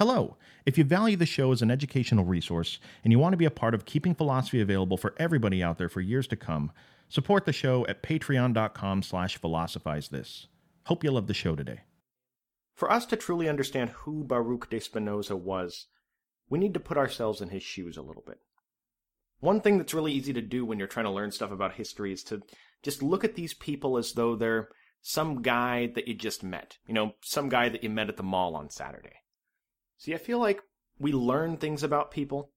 Hello! If you value the show as an educational resource and you want to be a part of keeping philosophy available for everybody out there for years to come, support the show at patreon.com slash philosophize this. Hope you love the show today. For us to truly understand who Baruch de Spinoza was, we need to put ourselves in his shoes a little bit. One thing that's really easy to do when you're trying to learn stuff about history is to just look at these people as though they're some guy that you just met. You know, some guy that you met at the mall on Saturday. See, I feel like we learn things about people,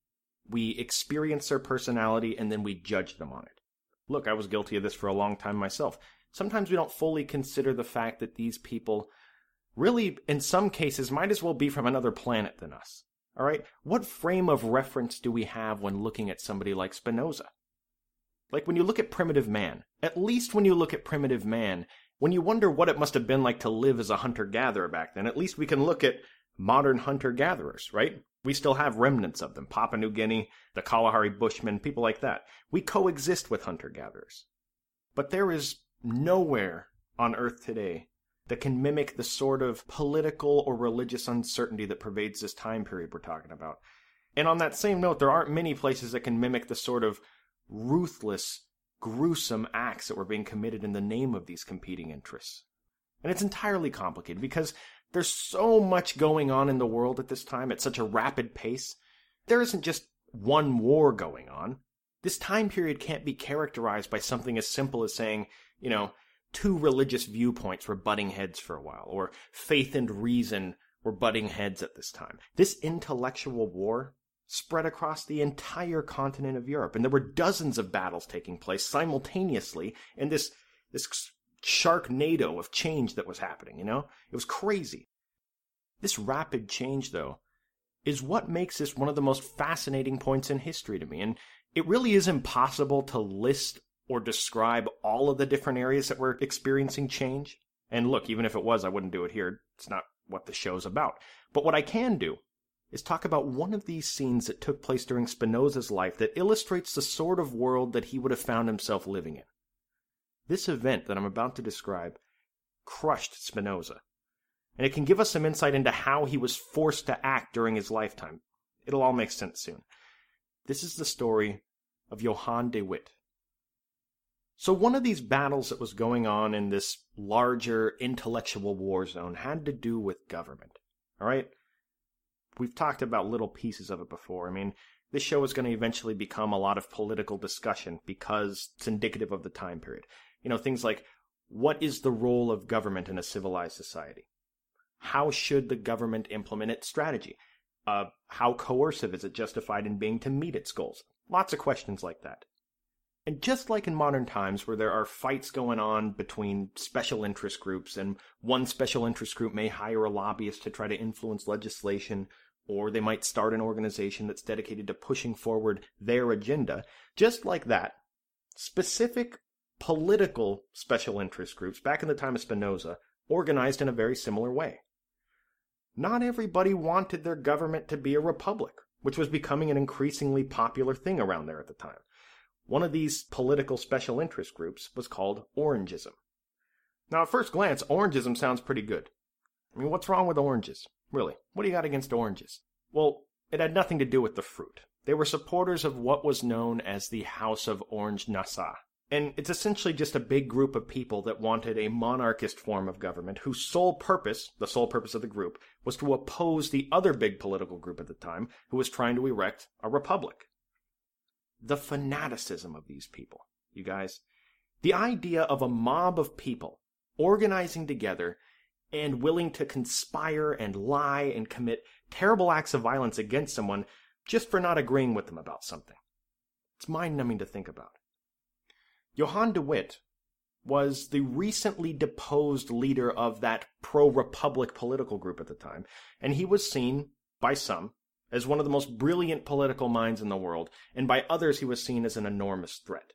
we experience their personality, and then we judge them on it. Look, I was guilty of this for a long time myself. Sometimes we don't fully consider the fact that these people really, in some cases, might as well be from another planet than us. All right? What frame of reference do we have when looking at somebody like Spinoza? Like when you look at primitive man, at least when you look at primitive man, when you wonder what it must have been like to live as a hunter gatherer back then, at least we can look at modern hunter gatherers, right? We still have remnants of them. Papua New Guinea, the Kalahari Bushmen, people like that. We coexist with hunter gatherers. But there is nowhere on Earth today that can mimic the sort of political or religious uncertainty that pervades this time period we're talking about. And on that same note, there aren't many places that can mimic the sort of ruthless, gruesome acts that were being committed in the name of these competing interests. And it's entirely complicated because there's so much going on in the world at this time at such a rapid pace. There isn't just one war going on. This time period can't be characterized by something as simple as saying, you know, two religious viewpoints were butting heads for a while, or faith and reason were butting heads at this time. This intellectual war spread across the entire continent of Europe, and there were dozens of battles taking place simultaneously in this this sharknado of change that was happening, you know? It was crazy. This rapid change, though, is what makes this one of the most fascinating points in history to me. And it really is impossible to list or describe all of the different areas that were experiencing change. And look, even if it was, I wouldn't do it here. It's not what the show's about. But what I can do is talk about one of these scenes that took place during Spinoza's life that illustrates the sort of world that he would have found himself living in. This event that I'm about to describe crushed Spinoza, and it can give us some insight into how he was forced to act during his lifetime. It'll all make sense soon. This is the story of Johann de Witt. So, one of these battles that was going on in this larger intellectual war zone had to do with government. All right? We've talked about little pieces of it before. I mean, this show is going to eventually become a lot of political discussion because it's indicative of the time period. You know, things like what is the role of government in a civilized society? How should the government implement its strategy? Uh, how coercive is it justified in being to meet its goals? Lots of questions like that. And just like in modern times, where there are fights going on between special interest groups, and one special interest group may hire a lobbyist to try to influence legislation, or they might start an organization that's dedicated to pushing forward their agenda, just like that, specific political special interest groups back in the time of Spinoza organized in a very similar way. Not everybody wanted their government to be a republic, which was becoming an increasingly popular thing around there at the time. One of these political special interest groups was called Orangism. Now, at first glance, Orangism sounds pretty good. I mean, what's wrong with oranges? Really, what do you got against oranges? Well, it had nothing to do with the fruit. They were supporters of what was known as the House of Orange Nassau, and it's essentially just a big group of people that wanted a monarchist form of government whose sole purpose, the sole purpose of the group, was to oppose the other big political group at the time who was trying to erect a republic. The fanaticism of these people, you guys. The idea of a mob of people organizing together and willing to conspire and lie and commit terrible acts of violence against someone just for not agreeing with them about something. It's mind numbing to think about. Johann de Witt was the recently deposed leader of that pro republic political group at the time, and he was seen by some as one of the most brilliant political minds in the world, and by others he was seen as an enormous threat.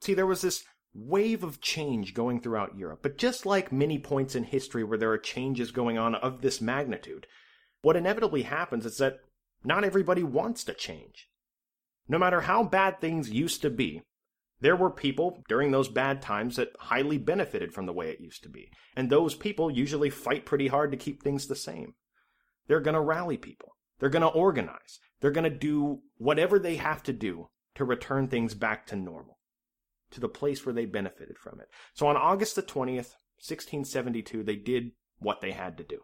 See, there was this wave of change going throughout Europe, but just like many points in history where there are changes going on of this magnitude, what inevitably happens is that not everybody wants to change. No matter how bad things used to be, there were people during those bad times that highly benefited from the way it used to be. And those people usually fight pretty hard to keep things the same. They're going to rally people. They're going to organize. They're going to do whatever they have to do to return things back to normal, to the place where they benefited from it. So on August the 20th, 1672, they did what they had to do.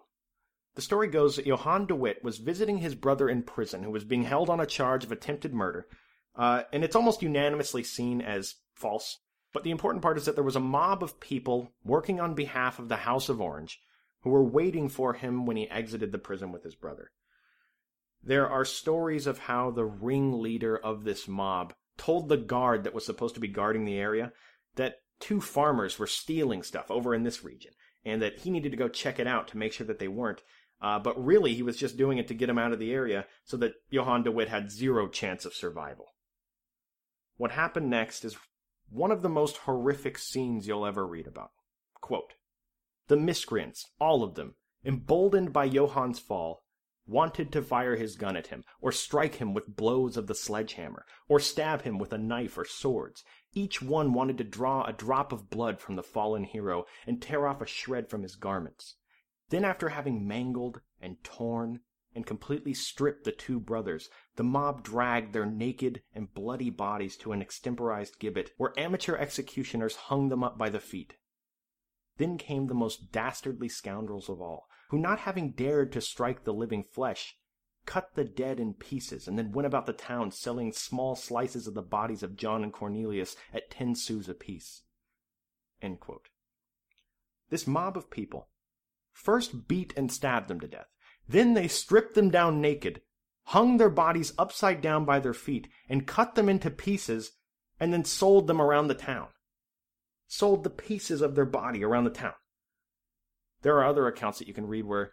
The story goes that Johann de Witt was visiting his brother in prison, who was being held on a charge of attempted murder, uh, and it's almost unanimously seen as false. But the important part is that there was a mob of people working on behalf of the House of Orange who were waiting for him when he exited the prison with his brother. There are stories of how the ringleader of this mob told the guard that was supposed to be guarding the area that two farmers were stealing stuff over in this region and that he needed to go check it out to make sure that they weren't. Uh, but really, he was just doing it to get him out of the area so that Johann de Witt had zero chance of survival. What happened next is one of the most horrific scenes you'll ever read about. Quote, the miscreants, all of them, emboldened by Johann's fall, wanted to fire his gun at him, or strike him with blows of the sledgehammer, or stab him with a knife or swords. Each one wanted to draw a drop of blood from the fallen hero and tear off a shred from his garments. Then, after having mangled and torn and completely stripped the two brothers, the mob dragged their naked and bloody bodies to an extemporized gibbet, where amateur executioners hung them up by the feet. Then came the most dastardly scoundrels of all, who not having dared to strike the living flesh, cut the dead in pieces, and then went about the town selling small slices of the bodies of John and Cornelius at ten sous apiece. This mob of people first beat and stabbed them to death. Then they stripped them down naked, hung their bodies upside down by their feet, and cut them into pieces, and then sold them around the town sold the pieces of their body around the town. There are other accounts that you can read where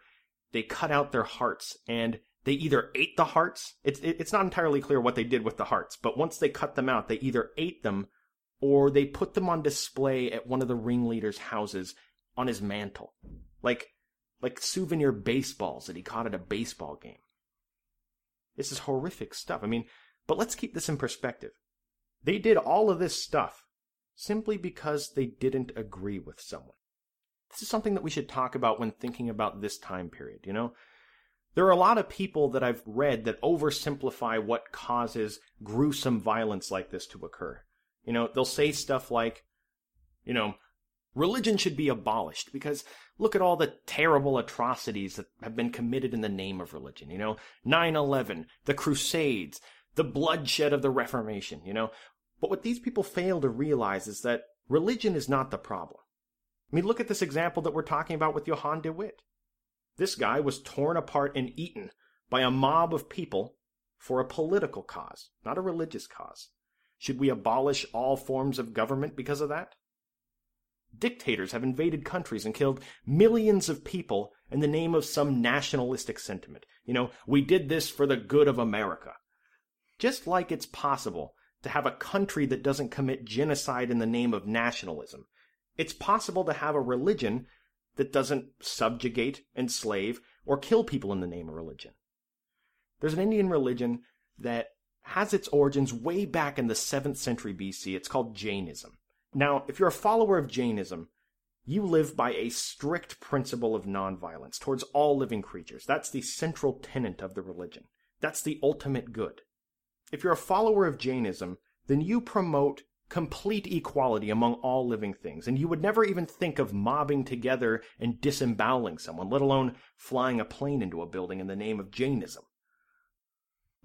they cut out their hearts and they either ate the hearts. It's it's not entirely clear what they did with the hearts, but once they cut them out, they either ate them or they put them on display at one of the ringleader's houses on his mantle, like like souvenir baseballs that he caught at a baseball game. This is horrific stuff. I mean, but let's keep this in perspective. They did all of this stuff simply because they didn't agree with someone. This is something that we should talk about when thinking about this time period, you know? There are a lot of people that I've read that oversimplify what causes gruesome violence like this to occur. You know, they'll say stuff like, you know, religion should be abolished because look at all the terrible atrocities that have been committed in the name of religion. You know, 9-11, the Crusades, the bloodshed of the Reformation, you know, but what these people fail to realize is that religion is not the problem. I mean, look at this example that we're talking about with Johann de Witt. This guy was torn apart and eaten by a mob of people for a political cause, not a religious cause. Should we abolish all forms of government because of that? Dictators have invaded countries and killed millions of people in the name of some nationalistic sentiment. You know, we did this for the good of America. Just like it's possible to have a country that doesn't commit genocide in the name of nationalism. It's possible to have a religion that doesn't subjugate, enslave, or kill people in the name of religion. There's an Indian religion that has its origins way back in the 7th century BC. It's called Jainism. Now, if you're a follower of Jainism, you live by a strict principle of nonviolence towards all living creatures. That's the central tenet of the religion. That's the ultimate good. If you're a follower of Jainism, then you promote complete equality among all living things, and you would never even think of mobbing together and disemboweling someone, let alone flying a plane into a building in the name of Jainism.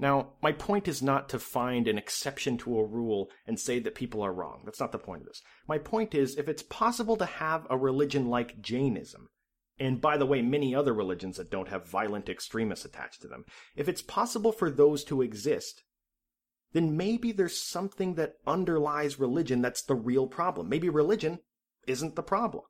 Now, my point is not to find an exception to a rule and say that people are wrong. That's not the point of this. My point is, if it's possible to have a religion like Jainism, and by the way, many other religions that don't have violent extremists attached to them, if it's possible for those to exist, then maybe there's something that underlies religion that's the real problem. Maybe religion isn't the problem.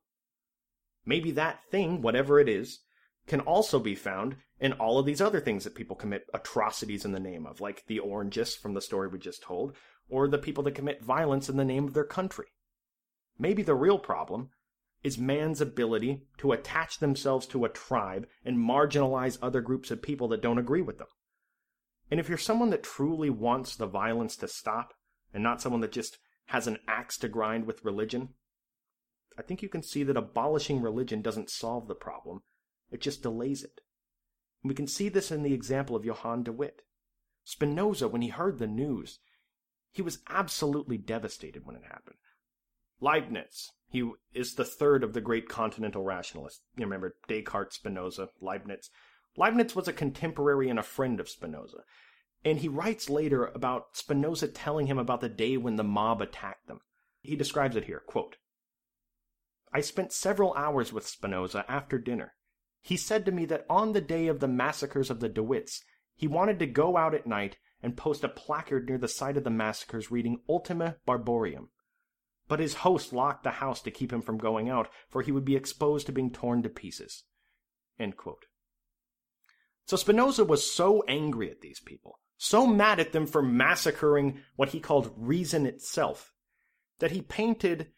Maybe that thing, whatever it is, can also be found in all of these other things that people commit atrocities in the name of, like the orangists from the story we just told, or the people that commit violence in the name of their country. Maybe the real problem is man's ability to attach themselves to a tribe and marginalize other groups of people that don't agree with them. And if you're someone that truly wants the violence to stop, and not someone that just has an axe to grind with religion, I think you can see that abolishing religion doesn't solve the problem, it just delays it. We can see this in the example of Johann de Witt. Spinoza, when he heard the news, he was absolutely devastated when it happened. Leibniz, he is the third of the great continental rationalists. You remember Descartes, Spinoza, Leibniz. Leibniz was a contemporary and a friend of Spinoza. And he writes later about Spinoza telling him about the day when the mob attacked them. He describes it here, quote, I spent several hours with Spinoza after dinner. He said to me that on the day of the massacres of the De Witts, he wanted to go out at night and post a placard near the site of the massacres reading Ultimi Barbarorum. But his host locked the house to keep him from going out, for he would be exposed to being torn to pieces. So Spinoza was so angry at these people, so mad at them for massacring what he called reason itself, that he painted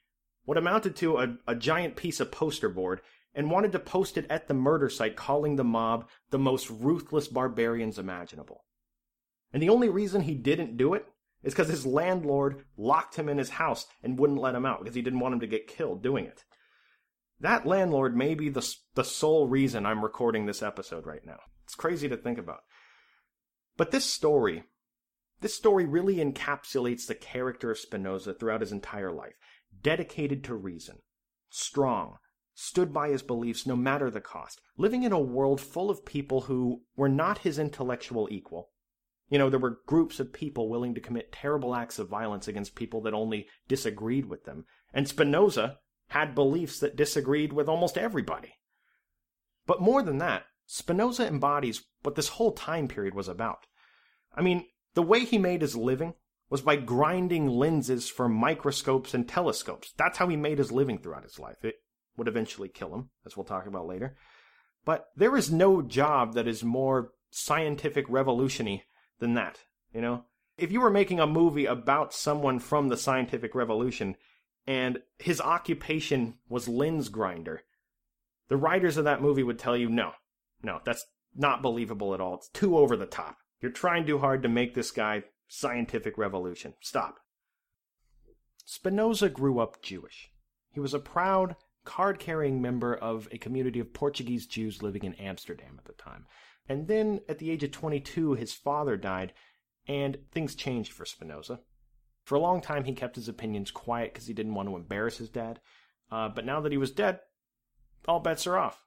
what amounted to a, a giant piece of poster board and wanted to post it at the murder site, calling the mob the most ruthless barbarians imaginable. And the only reason he didn't do it is because his landlord locked him in his house and wouldn't let him out because he didn't want him to get killed doing it. That landlord may be the, the sole reason I'm recording this episode right now. It's crazy to think about. But this story, this story really encapsulates the character of Spinoza throughout his entire life. Dedicated to reason, strong, stood by his beliefs no matter the cost, living in a world full of people who were not his intellectual equal. You know, there were groups of people willing to commit terrible acts of violence against people that only disagreed with them, and Spinoza had beliefs that disagreed with almost everybody. But more than that, Spinoza embodies what this whole time period was about. I mean, the way he made his living was by grinding lenses for microscopes and telescopes. That's how he made his living throughout his life. It would eventually kill him, as we'll talk about later. But there is no job that is more scientific revolutiony than that, you know? If you were making a movie about someone from the scientific revolution and his occupation was lens grinder, the writers of that movie would tell you, no, no, that's not believable at all. It's too over the top. You're trying too hard to make this guy scientific revolution. Stop. Spinoza grew up Jewish. He was a proud, card carrying member of a community of Portuguese Jews living in Amsterdam at the time. And then, at the age of 22, his father died, and things changed for Spinoza. For a long time, he kept his opinions quiet because he didn't want to embarrass his dad. Uh, but now that he was dead, all bets are off.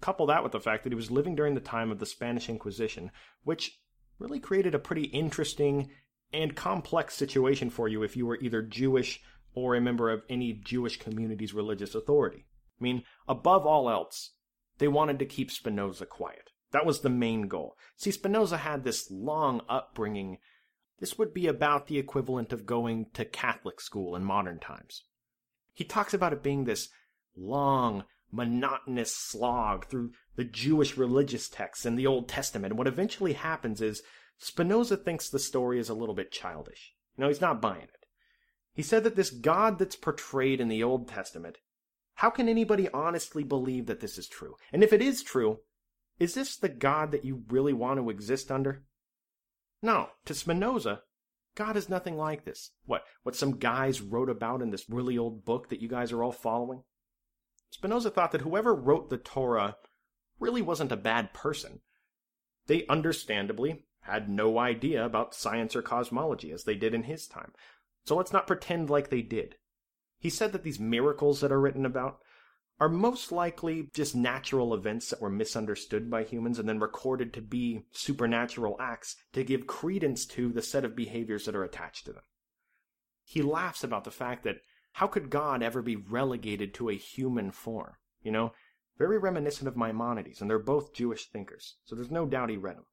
Couple that with the fact that he was living during the time of the Spanish Inquisition, which really created a pretty interesting and complex situation for you if you were either Jewish or a member of any Jewish community's religious authority. I mean, above all else, they wanted to keep Spinoza quiet. That was the main goal. See, Spinoza had this long upbringing. This would be about the equivalent of going to Catholic school in modern times. He talks about it being this long, monotonous slog through the Jewish religious texts and the Old Testament. And what eventually happens is Spinoza thinks the story is a little bit childish. You know, he's not buying it. He said that this God that's portrayed in the Old Testament, how can anybody honestly believe that this is true? And if it is true, is this the God that you really want to exist under? No, to Spinoza, God is nothing like this. What, what some guys wrote about in this really old book that you guys are all following? Spinoza thought that whoever wrote the Torah really wasn't a bad person. They understandably had no idea about science or cosmology as they did in his time. So let's not pretend like they did. He said that these miracles that are written about are most likely just natural events that were misunderstood by humans and then recorded to be supernatural acts to give credence to the set of behaviors that are attached to them. He laughs about the fact that how could God ever be relegated to a human form? You know, very reminiscent of Maimonides, and they're both Jewish thinkers, so there's no doubt he read them.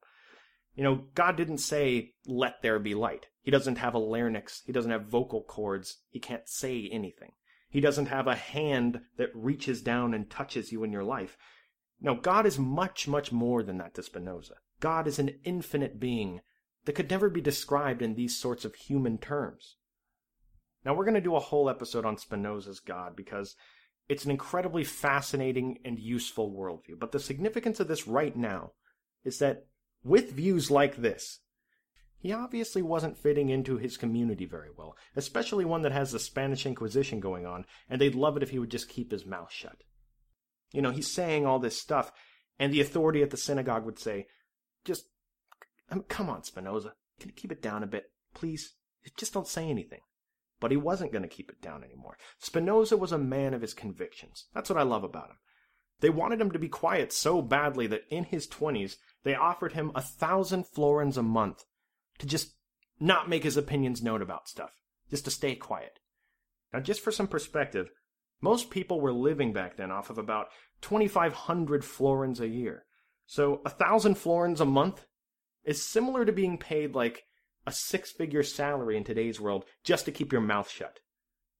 You know, God didn't say, let there be light. He doesn't have a larynx. He doesn't have vocal cords. He can't say anything. He doesn't have a hand that reaches down and touches you in your life. No, God is much, much more than that to Spinoza. God is an infinite being that could never be described in these sorts of human terms. Now, we're going to do a whole episode on Spinoza's God because it's an incredibly fascinating and useful worldview. But the significance of this right now is that with views like this, he obviously wasn't fitting into his community very well, especially one that has the Spanish Inquisition going on, and they'd love it if he would just keep his mouth shut. You know, he's saying all this stuff, And the authority at the synagogue would say, just, mean, um, come on, Spinoza. Can you keep it down a bit, please? Just don't say anything. But he wasn't going to keep it down anymore. Spinoza was a man of his convictions. That's what I love about him. They wanted him to be quiet so badly that in his 20s, they offered him a thousand florins a month to just not make his opinions known about stuff, just to stay quiet. Now, just for some perspective, most people were living back then off of about 2,500 florins a year. So a thousand florins a month is similar to being paid like a six figure salary in today's world just to keep your mouth shut.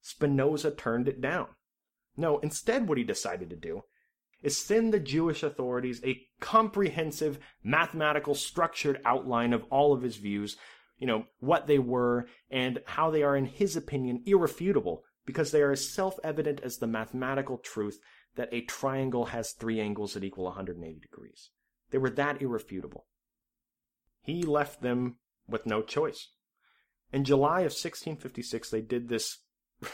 Spinoza turned it down. No, instead, what he decided to do is send the Jewish authorities a comprehensive, mathematical, structured outline of all of his views, you know, what they were, and how they are, in his opinion, irrefutable, because they are as self evident as the mathematical truth that a triangle has three angles that equal 180 degrees. They were that irrefutable. He left them with no choice. In July of 1656, they did this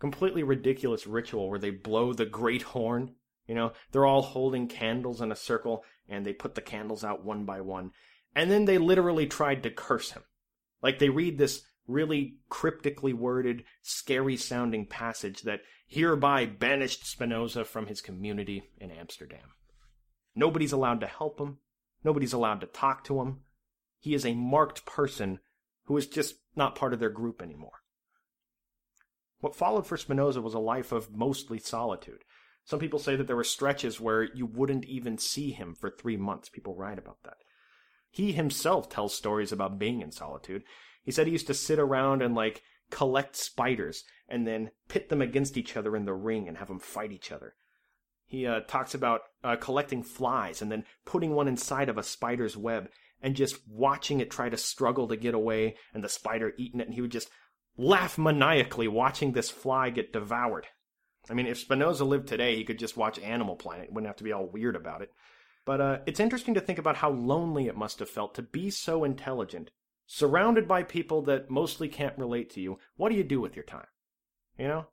completely ridiculous ritual where they blow the great horn. You know, they're all holding candles in a circle and they put the candles out one by one. And then they literally tried to curse him. Like they read this really cryptically worded, scary sounding passage that hereby banished Spinoza from his community in Amsterdam. Nobody's allowed to help him. Nobody's allowed to talk to him. He is a marked person who is just not part of their group anymore. What followed for Spinoza was a life of mostly solitude. Some people say that there were stretches where you wouldn't even see him for three months. People write about that. He himself tells stories about being in solitude. He said he used to sit around and like collect spiders and then pit them against each other in the ring and have them fight each other. He uh, talks about uh, collecting flies and then putting one inside of a spider's web and just watching it try to struggle to get away and the spider eating it. And he would just laugh maniacally watching this fly get devoured. I mean, if Spinoza lived today, he could just watch Animal Planet. Wouldn't have to be all weird about it. But uh, it's interesting to think about how lonely it must have felt to be so intelligent, surrounded by people that mostly can't relate to you. What do you do with your time? You know?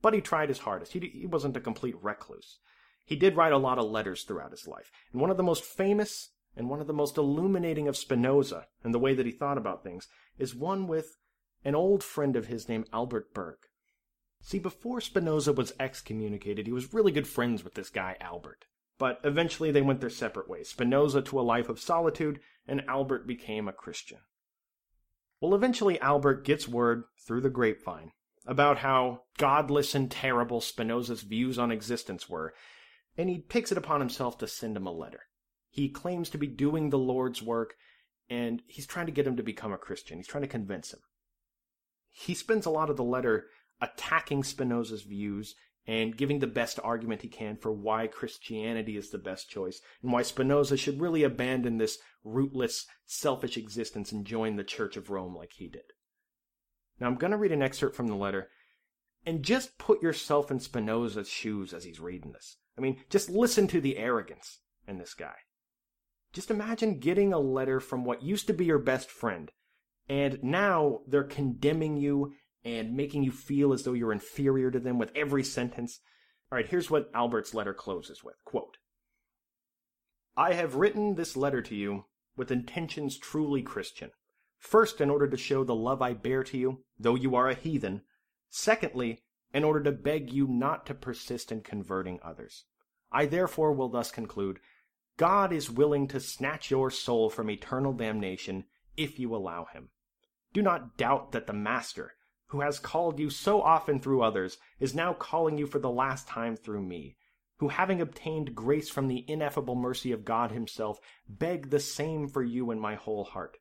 But he tried his hardest. He, he wasn't a complete recluse. He did write a lot of letters throughout his life. And one of the most famous and one of the most illuminating of Spinoza and the way that he thought about things is one with an old friend of his named Albert Burgh. See, before Spinoza was excommunicated, he was really good friends with this guy, Albert. But eventually they went their separate ways Spinoza to a life of solitude, and Albert became a Christian. Well, eventually Albert gets word through the grapevine about how godless and terrible Spinoza's views on existence were, and he takes it upon himself to send him a letter. He claims to be doing the Lord's work, and he's trying to get him to become a Christian. He's trying to convince him. He spends a lot of the letter attacking Spinoza's views and giving the best argument he can for why Christianity is the best choice and why Spinoza should really abandon this rootless, selfish existence and join the Church of Rome like he did. Now I'm going to read an excerpt from the letter and just put yourself in Spinoza's shoes as he's reading this. I mean, just listen to the arrogance in this guy. Just imagine getting a letter from what used to be your best friend, and now they're condemning you and making you feel as though you're inferior to them with every sentence. All right, here's what Albert's letter closes with. Quote, I have written this letter to you with intentions truly Christian. First, in order to show the love I bear to you, though you are a heathen. Secondly, in order to beg you not to persist in converting others. I therefore will thus conclude God is willing to snatch your soul from eternal damnation if you allow him. Do not doubt that the Master, who has called you so often through others, is now calling you for the last time through me, who having obtained grace from the ineffable mercy of God himself, beg the same for you in my whole heart.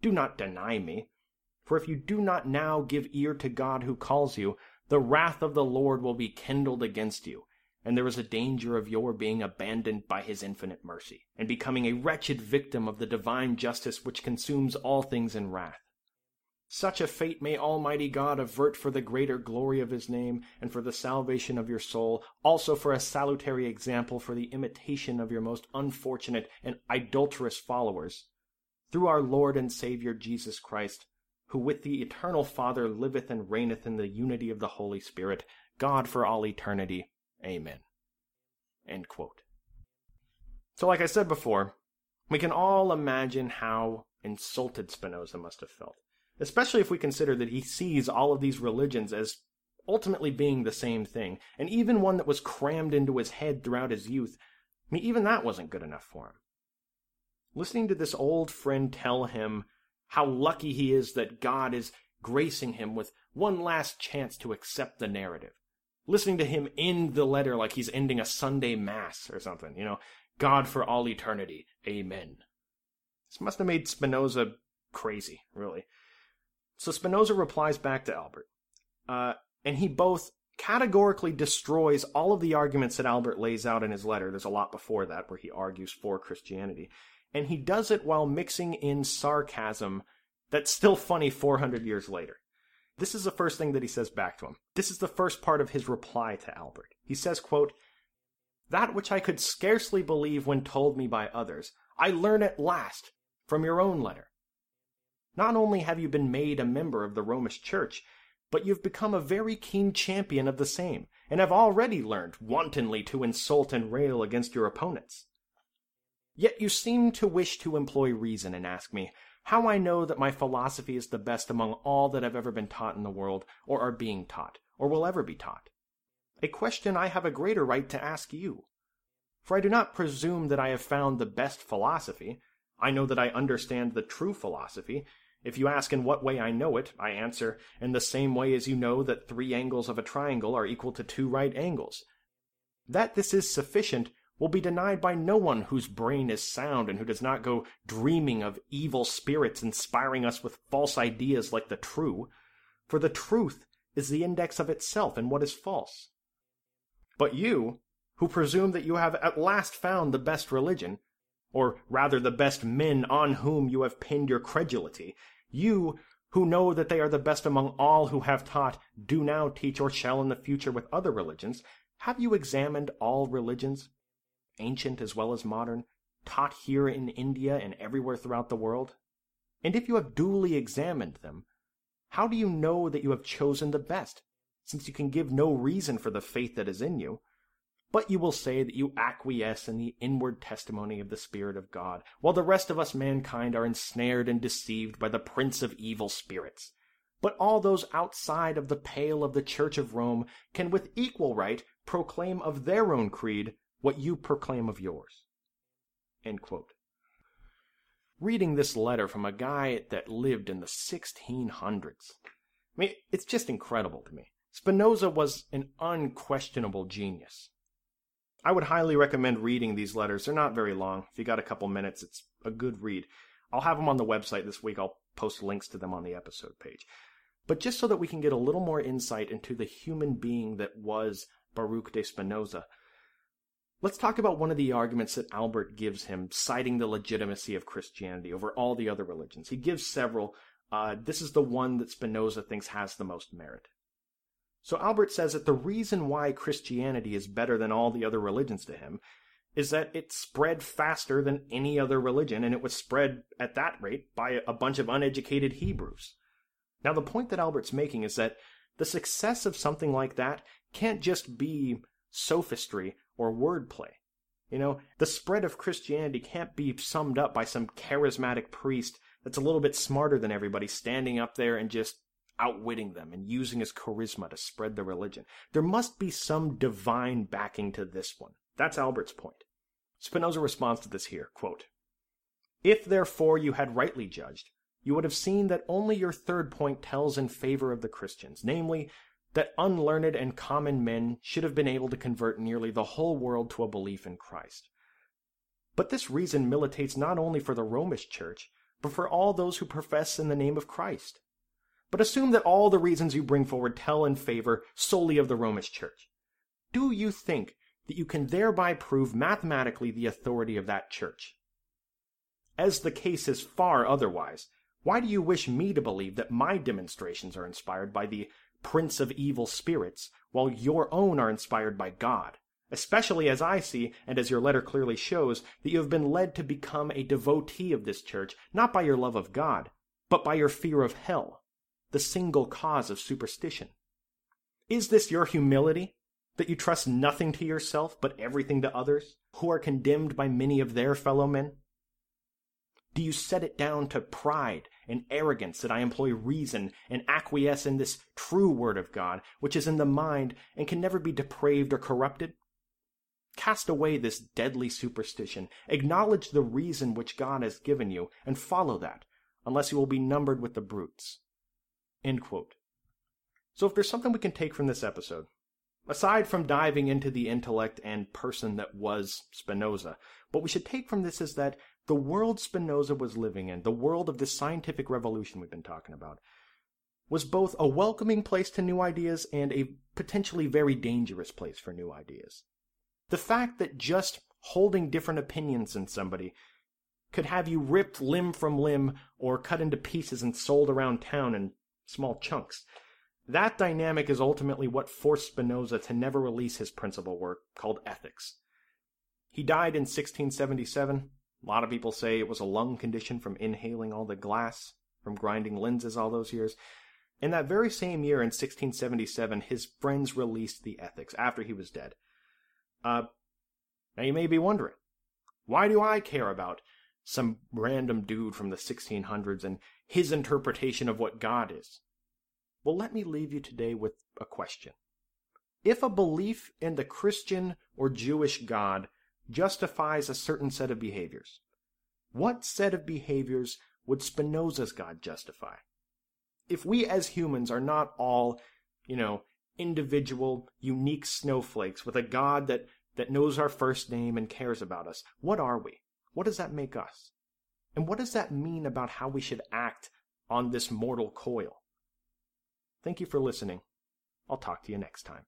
Do not deny me. For if you do not now give ear to God who calls you, the wrath of the Lord will be kindled against you, and there is a danger of your being abandoned by his infinite mercy, and becoming a wretched victim of the divine justice which consumes all things in wrath. Such a fate may Almighty God avert for the greater glory of his name, and for the salvation of your soul, also for a salutary example for the imitation of your most unfortunate and idolatrous followers through our Lord and Savior Jesus Christ, who with the eternal Father liveth and reigneth in the unity of the Holy Spirit, God for all eternity. Amen. So, like I said before, we can all imagine how insulted Spinoza must have felt, especially if we consider that he sees all of these religions as ultimately being the same thing, and even one that was crammed into his head throughout his youth, I mean, even that wasn't good enough for him. Listening to this old friend tell him how lucky he is that God is gracing him with one last chance to accept the narrative. Listening to him end the letter like he's ending a Sunday Mass or something, you know, God for all eternity, Amen. This must have made Spinoza crazy, really. So Spinoza replies back to Albert, uh, and he both categorically destroys all of the arguments that Albert lays out in his letter. There's a lot before that where he argues for Christianity. And he does it while mixing in sarcasm that's still funny 400 years later. This is the first thing that he says back to him. This is the first part of his reply to Albert. He says, quote, That which I could scarcely believe when told me by others, I learn at last from your own letter. Not only have you been made a member of the Romish Church, but you've become a very keen champion of the same, and have already learned wantonly to insult and rail against your opponents. Yet you seem to wish to employ reason and ask me how I know that my philosophy is the best among all that have ever been taught in the world, or are being taught, or will ever be taught. A question I have a greater right to ask you. For I do not presume that I have found the best philosophy. I know that I understand the true philosophy, if you ask in what way I know it, I answer, in the same way as you know that three angles of a triangle are equal to two right angles. That this is sufficient will be denied by no one whose brain is sound and who does not go dreaming of evil spirits inspiring us with false ideas like the true, for the truth is the index of itself and what is false. But you, who presume that you have at last found the best religion, or rather the best men on whom you have pinned your credulity, you, who know that they are the best among all who have taught, do now teach or shall in the future with other religions, have you examined all religions, ancient as well as modern, taught here in India and everywhere throughout the world? And if you have duly examined them, how do you know that you have chosen the best, since you can give no reason for the faith that is in you? But you will say that you acquiesce in the inward testimony of the Spirit of God, while the rest of us mankind are ensnared and deceived by the prince of evil spirits. But all those outside of the pale of the Church of Rome can with equal right proclaim of their own creed what you proclaim of yours. Reading this letter from a guy that lived in the 1600s, I mean, it's just incredible to me. Spinoza was an unquestionable genius. I would highly recommend reading these letters. They're not very long. If you got a couple minutes, it's a good read. I'll have them on the website this week. I'll post links to them on the episode page. But just so that we can get a little more insight into the human being that was Baruch de Spinoza, let's talk about one of the arguments that Albert gives him, citing the legitimacy of Christianity over all the other religions. He gives several. Uh, this is the one that Spinoza thinks has the most merit. So Albert says that the reason why Christianity is better than all the other religions to him is that it spread faster than any other religion, and it was spread at that rate by a bunch of uneducated Hebrews. Now, the point that Albert's making is that the success of something like that can't just be sophistry or wordplay. You know, the spread of Christianity can't be summed up by some charismatic priest that's a little bit smarter than everybody standing up there and just outwitting them and using his charisma to spread the religion. There must be some divine backing to this one. That's Albert's point. Spinoza responds to this here, quote, If therefore you had rightly judged, you would have seen that only your third point tells in favor of the Christians, namely, that unlearned and common men should have been able to convert nearly the whole world to a belief in Christ. But this reason militates not only for the Romish Church, but for all those who profess in the name of Christ but assume that all the reasons you bring forward tell in favor solely of the Romish Church. Do you think that you can thereby prove mathematically the authority of that church? As the case is far otherwise, why do you wish me to believe that my demonstrations are inspired by the prince of evil spirits, while your own are inspired by God? Especially as I see, and as your letter clearly shows, that you have been led to become a devotee of this church, not by your love of God, but by your fear of hell the single cause of superstition? Is this your humility, that you trust nothing to yourself but everything to others? who are condemned by many of their fellow men? Do you set it down to pride and arrogance that I employ reason and acquiesce in this true word of God, which is in the mind and can never be depraved or corrupted? Cast away this deadly superstition, acknowledge the reason which God has given you, and follow that, unless you will be numbered with the brutes. So if there's something we can take from this episode, aside from diving into the intellect and person that was Spinoza, what we should take from this is that the world Spinoza was living in, the world of this scientific revolution we've been talking about, was both a welcoming place to new ideas and a potentially very dangerous place for new ideas. The fact that just holding different opinions in somebody could have you ripped limb from limb or cut into pieces and sold around town in small chunks. That dynamic is ultimately what forced Spinoza to never release his principal work called Ethics. He died in 1677. A lot of people say it was a lung condition from inhaling all the glass from grinding lenses all those years. In that very same year, in 1677, his friends released the Ethics after he was dead. Uh, now you may be wondering, why do I care about some random dude from the 1600s and his interpretation of what God is? Well, let me leave you today with a question. If a belief in the Christian or Jewish God justifies a certain set of behaviors, what set of behaviors would Spinoza's God justify? If we as humans are not all, you know, individual, unique snowflakes with a God that, that knows our first name and cares about us. What are we? What does that make us? And what does that mean about how we should act on this mortal coil? Thank you for listening. I'll talk to you next time.